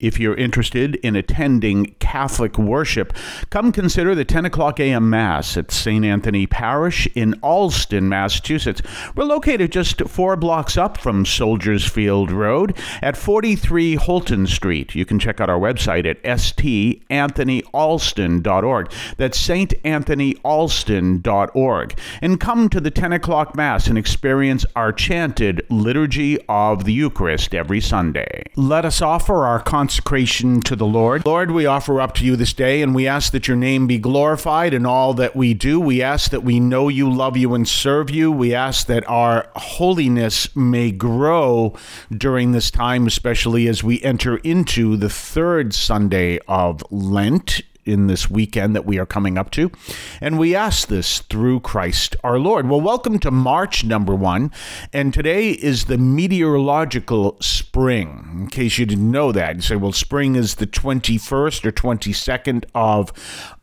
If you're interested in attending Catholic worship, come consider the 10 o'clock a.m. Mass at St. Anthony Parish in Allston, Massachusetts. We're located just four blocks up from Soldiers Field Road at 43 Holton Street. You can check out our website at stanthonyalston.org. That's stanthonyalston.org. And come to the 10 o'clock Mass and experience our chanted Liturgy of the Eucharist every Sunday. Let us offer our consecration to the Lord. Lord, we offer up to you this day, and we ask that your name be glorified in all that we do. We ask that we know you, love you, and serve you. We ask that our holiness may grow during this time, especially as we enter into the third Sunday of Lent in this weekend that we are coming up to. And we ask this through Christ our Lord. Well, welcome to March number one. And today is the meteorological spring. In case you didn't know that, you say, well, spring is the 21st or 22nd of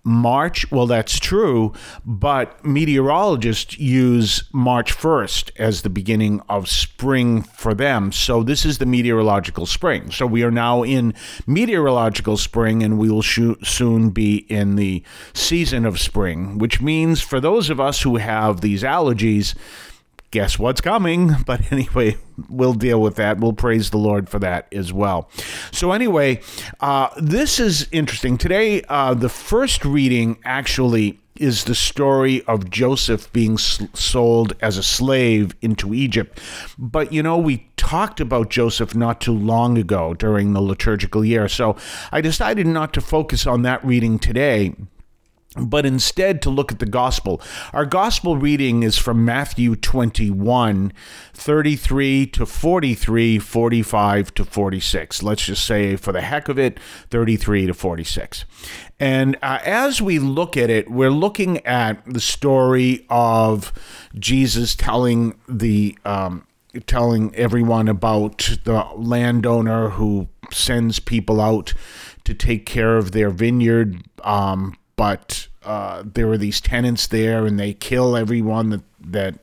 March. Well, that's true, but meteorologists use March 1st as the beginning of spring for them. So this is the meteorological spring. So we are now in meteorological spring and we will soon be in the season of spring, which means for those of us who have these allergies, guess what's coming? But anyway, we'll deal with that. We'll praise the Lord for that as well. So, anyway, uh, this is interesting. Today, uh, the first reading actually is the story of Joseph being sold as a slave into Egypt. But you know, we talked about Joseph not too long ago during the liturgical year. So I decided not to focus on that reading today but instead to look at the gospel. Our gospel reading is from Matthew 21, 33 to 43, 45 to 46. Let's just say, for the heck of it, 33 to 46. And uh, as we look at it, we're looking at the story of Jesus telling the um, telling everyone about the landowner who sends people out to take care of their vineyard. Um, but uh, there are these tenants there, and they kill everyone that that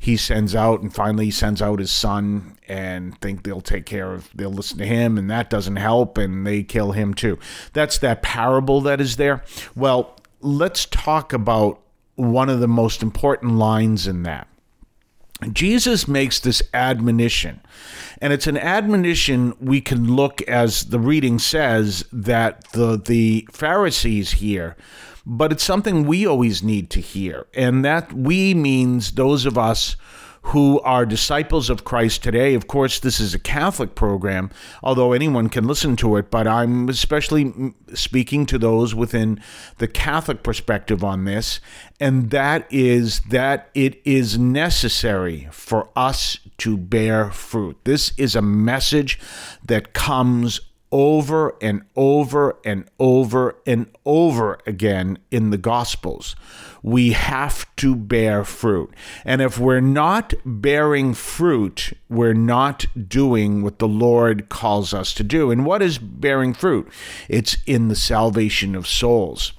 he sends out, and finally he sends out his son and think they'll take care of, they'll listen to him, and that doesn't help, and they kill him too. That's that parable that is there. Well, let's talk about one of the most important lines in that. Jesus makes this admonition, and it's an admonition we can look as the reading says that the the Pharisees hear, but it's something we always need to hear, and that we means those of us who are disciples of Christ today. Of course, this is a Catholic program, although anyone can listen to it, but I'm especially speaking to those within the Catholic perspective on this, and that is that it is necessary for us to bear fruit. This is a message that comes over and over and over and over again in the Gospels. We have to bear fruit. And if we're not bearing fruit, we're not doing what the Lord calls us to do. And what is bearing fruit? It's in the salvation of souls.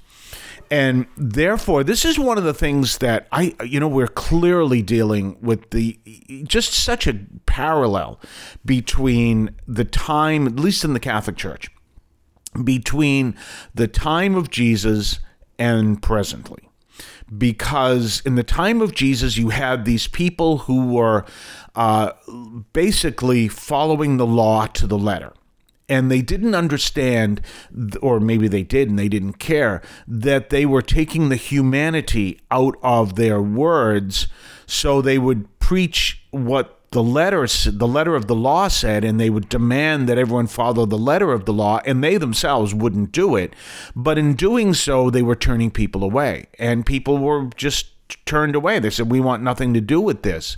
And therefore, this is one of the things that I, you know, we're clearly dealing with the just such a parallel between the time, at least in the Catholic Church, between the time of Jesus and presently. Because in the time of Jesus, you had these people who were uh, basically following the law to the letter and they didn't understand, or maybe they did and they didn't care, that they were taking the humanity out of their words so they would preach what the letter the letter of the law said and they would demand that everyone follow the letter of the law and they themselves wouldn't do it. But in doing so they were turning people away and people were just turned away. They said, We want nothing to do with this.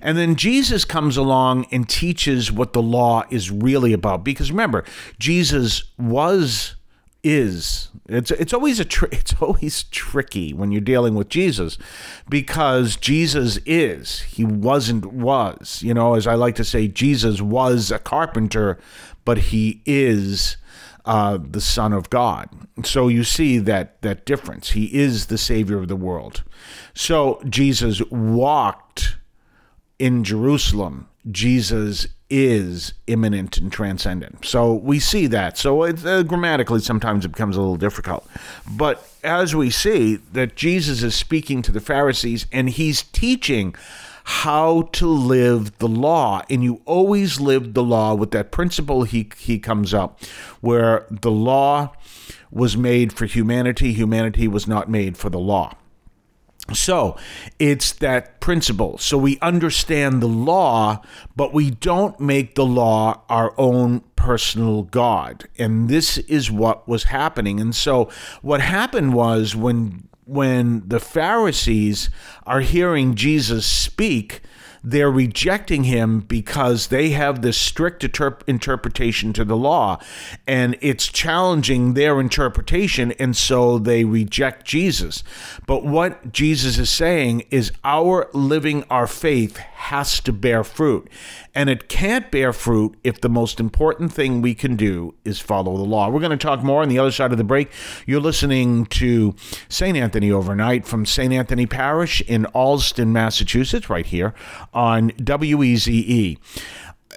And then Jesus comes along and teaches what the law is really about. Because remember, Jesus was is it's it's always a tr- it's always tricky when you're dealing with Jesus because Jesus is he wasn't was you know as I like to say Jesus was a carpenter but he is uh, the Son of God. So you see that that difference. He is the Savior of the world. So Jesus walked in Jerusalem. Jesus is immanent and transcendent. So we see that. So it, uh, grammatically, sometimes it becomes a little difficult. But as we see that Jesus is speaking to the Pharisees and he's teaching how to live the law. And you always live the law with that principle he, he comes up, where the law was made for humanity, humanity was not made for the law. So it's that principle. So we understand the law, but we don't make the law our own personal God. And this is what was happening. And so what happened was when when the Pharisees are hearing Jesus speak, they're rejecting him because they have this strict interp- interpretation to the law and it's challenging their interpretation and so they reject Jesus. But what Jesus is saying is our living our faith has to bear fruit. And it can't bear fruit if the most important thing we can do is follow the law. We're going to talk more on the other side of the break. You're listening to St. Anthony Overnight from St. Anthony Parish in Allston, Massachusetts, right here on WEZE.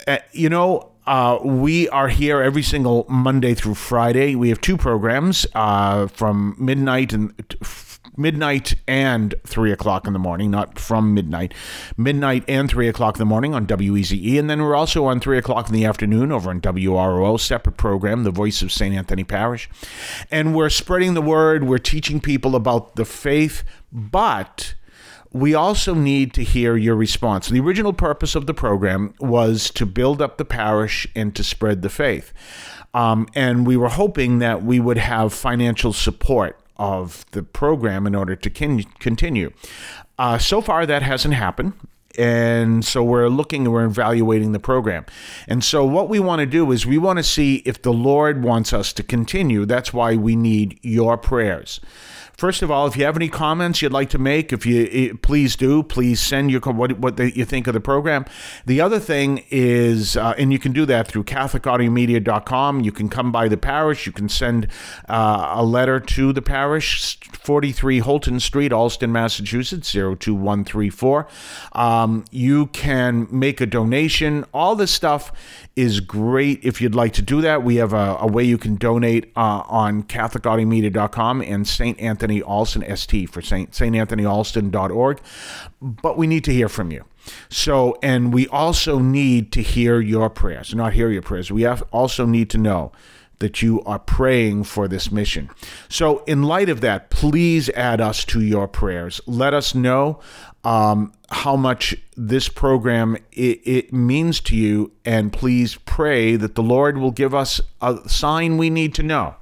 Uh, you know, uh, we are here every single Monday through Friday. We have two programs uh, from midnight and midnight and three o'clock in the morning, not from midnight, midnight and three o'clock in the morning on WEZE. And then we're also on three o'clock in the afternoon over on WROL, separate program, The Voice of St. Anthony Parish. And we're spreading the word, we're teaching people about the faith, but we also need to hear your response. The original purpose of the program was to build up the parish and to spread the faith. Um, and we were hoping that we would have financial support of the program in order to continue. Uh, so far, that hasn't happened. And so we're looking, we're evaluating the program. And so what we want to do is we want to see if the Lord wants us to continue. That's why we need your prayers. First of all, if you have any comments you'd like to make, if you eh, please do, please send your what what you think of the program. The other thing is, uh, and you can do that through CatholicAudiomedia.com. You can come by the parish. You can send uh, a letter to the parish, 43 Holton Street, Allston, Massachusetts 02134. Um, you can make a donation. All this stuff is great if you'd like to do that. We have a, a way you can donate uh, on CatholicAudiomedia.com and St. Anthony Alston, ST for St. Anthony Alston.org. But we need to hear from you. So, and we also need to hear your prayers, not hear your prayers. We have also need to know that you are praying for this mission. So, in light of that, please add us to your prayers. Let us know um, how much this program it, it, means to you, and please pray that the Lord will give us a sign we need to know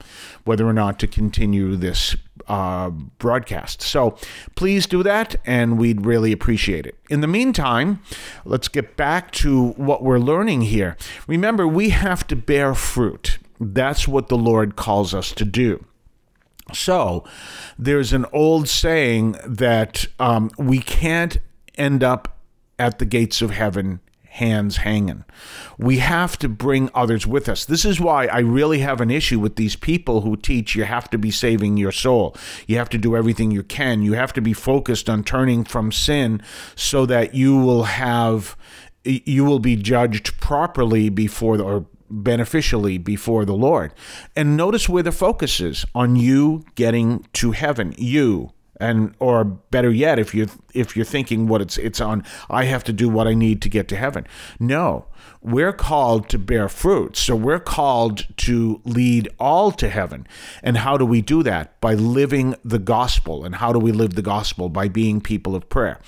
whether or not to continue this uh, broadcast. So please do that, and we'd really appreciate it. In the meantime, let's get back to what we're learning here. Remember, we have to bear fruit. That's what the Lord calls us to do. So, there's an old saying that um, we can't end up at the gates of heaven hands hanging. We have to bring others with us. This is why I really have an issue with these people who teach you have to be saving your soul. You have to do everything you can. You have to be focused on turning from sin so that you will have you will be judged properly before the, or beneficially before the Lord. And notice where the focus is on you getting to heaven. You and or better yet if you if you're thinking what it's it's on I have to do what I need to get to heaven. No. We're called to bear fruit. So we're called to lead all to heaven. And how do we do that? By living the gospel. And how do we live the gospel? By being people of prayer.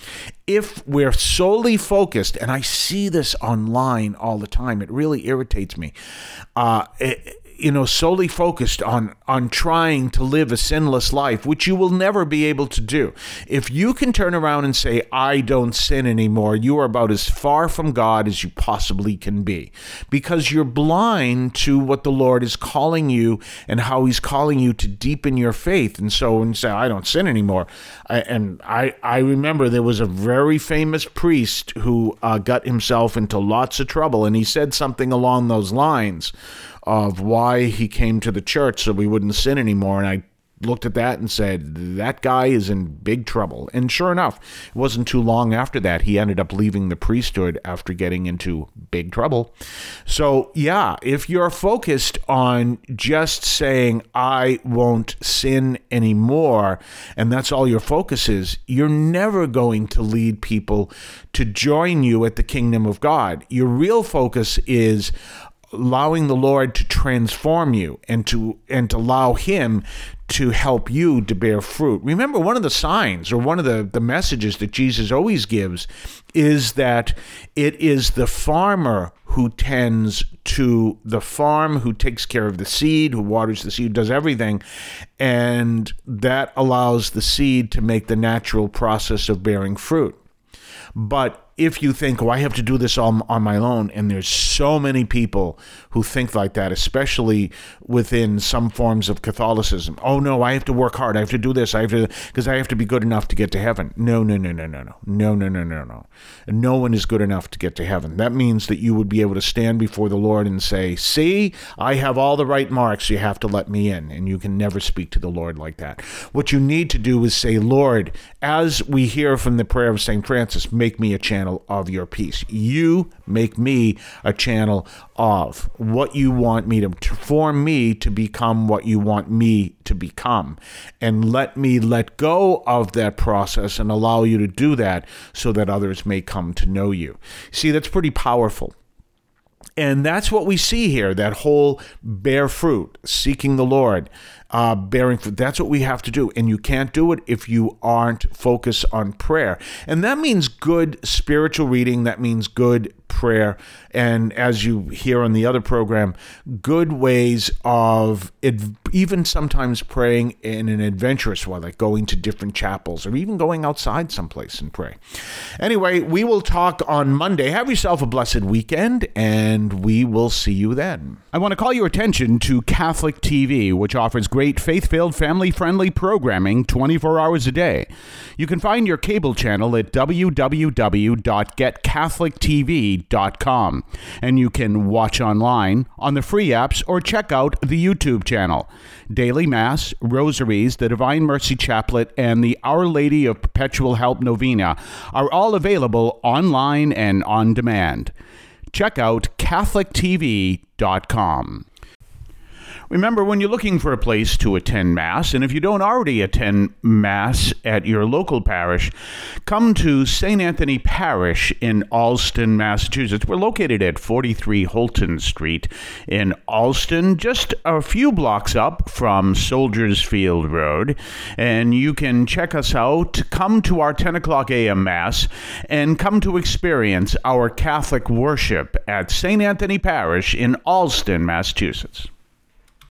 If we're solely focused, and I see this online all the time, it really irritates me. Uh, it, you know solely focused on on trying to live a sinless life which you will never be able to do. If you can turn around and say i don't sin anymore you are about as far from god as you possibly can be. Because you're blind to what the lord is calling you and how he's calling you to deepen your faith. And so you say i don't sin anymore I, and i i remember there was a very famous priest who uh, got himself into lots of trouble and he said something along those lines of why he came to the church so we wouldn't sin anymore. And I looked at that and said, that guy is in big trouble. And sure enough, it wasn't too long after that he ended up leaving the priesthood after getting into big trouble. So, yeah, if you're focused on just saying, I won't sin anymore, and that's all your focus is, you're never going to lead people to join you at the kingdom of God. Your real focus is allowing the Lord to transform you and to and to allow him to help you to bear fruit. Remember one of the signs or one of the, the messages that Jesus always gives is that it is the farmer who tends to the farm, who takes care of the seed, who waters the seed, does everything, and that allows the seed to make the natural process of bearing fruit. But if you think, oh, I have to do this all on my own, and there's so many people who think like that, especially within some forms of Catholicism. Oh no, I have to work hard. I have to do this. I have to because I have to be good enough to get to heaven. No, no, no, no, no, no, no, no, no, no, no. No one is good enough to get to heaven. That means that you would be able to stand before the Lord and say, "See, I have all the right marks. You have to let me in." And you can never speak to the Lord like that. What you need to do is say, "Lord, as we hear from the prayer of Saint Francis, make me a channel." Channel of your peace. You make me a channel of what you want me to, form me to become what you want me to become. And let me let go of that process and allow you to do that so that others may come to know you. See, that's pretty powerful. And that's what we see here that whole bear fruit, seeking the Lord, uh, bearing fruit. That's what we have to do. And you can't do it if you aren't focused on prayer. And that means good spiritual reading, that means good prayer, and as you hear on the other program, good ways of even sometimes praying in an adventurous way, like going to different chapels or even going outside someplace and pray. Anyway, we will talk on Monday. Have yourself a blessed weekend, and we will see you then. I want to call your attention to Catholic TV, which offers great faith filled, family friendly programming 24 hours a day. You can find your cable channel at www.getcatholictv.com and you can watch online on the free apps or check out the YouTube channel. Daily Mass, Rosaries, the Divine Mercy Chaplet, and the Our Lady of Perpetual Help Novena are all available online and on demand. Check out CatholicTV.com. Remember, when you're looking for a place to attend Mass, and if you don't already attend Mass at your local parish, come to St. Anthony Parish in Allston, Massachusetts. We're located at 43 Holton Street in Allston, just a few blocks up from Soldiers Field Road. And you can check us out, come to our 10 o'clock a.m. Mass, and come to experience our Catholic worship at St. Anthony Parish in Allston, Massachusetts.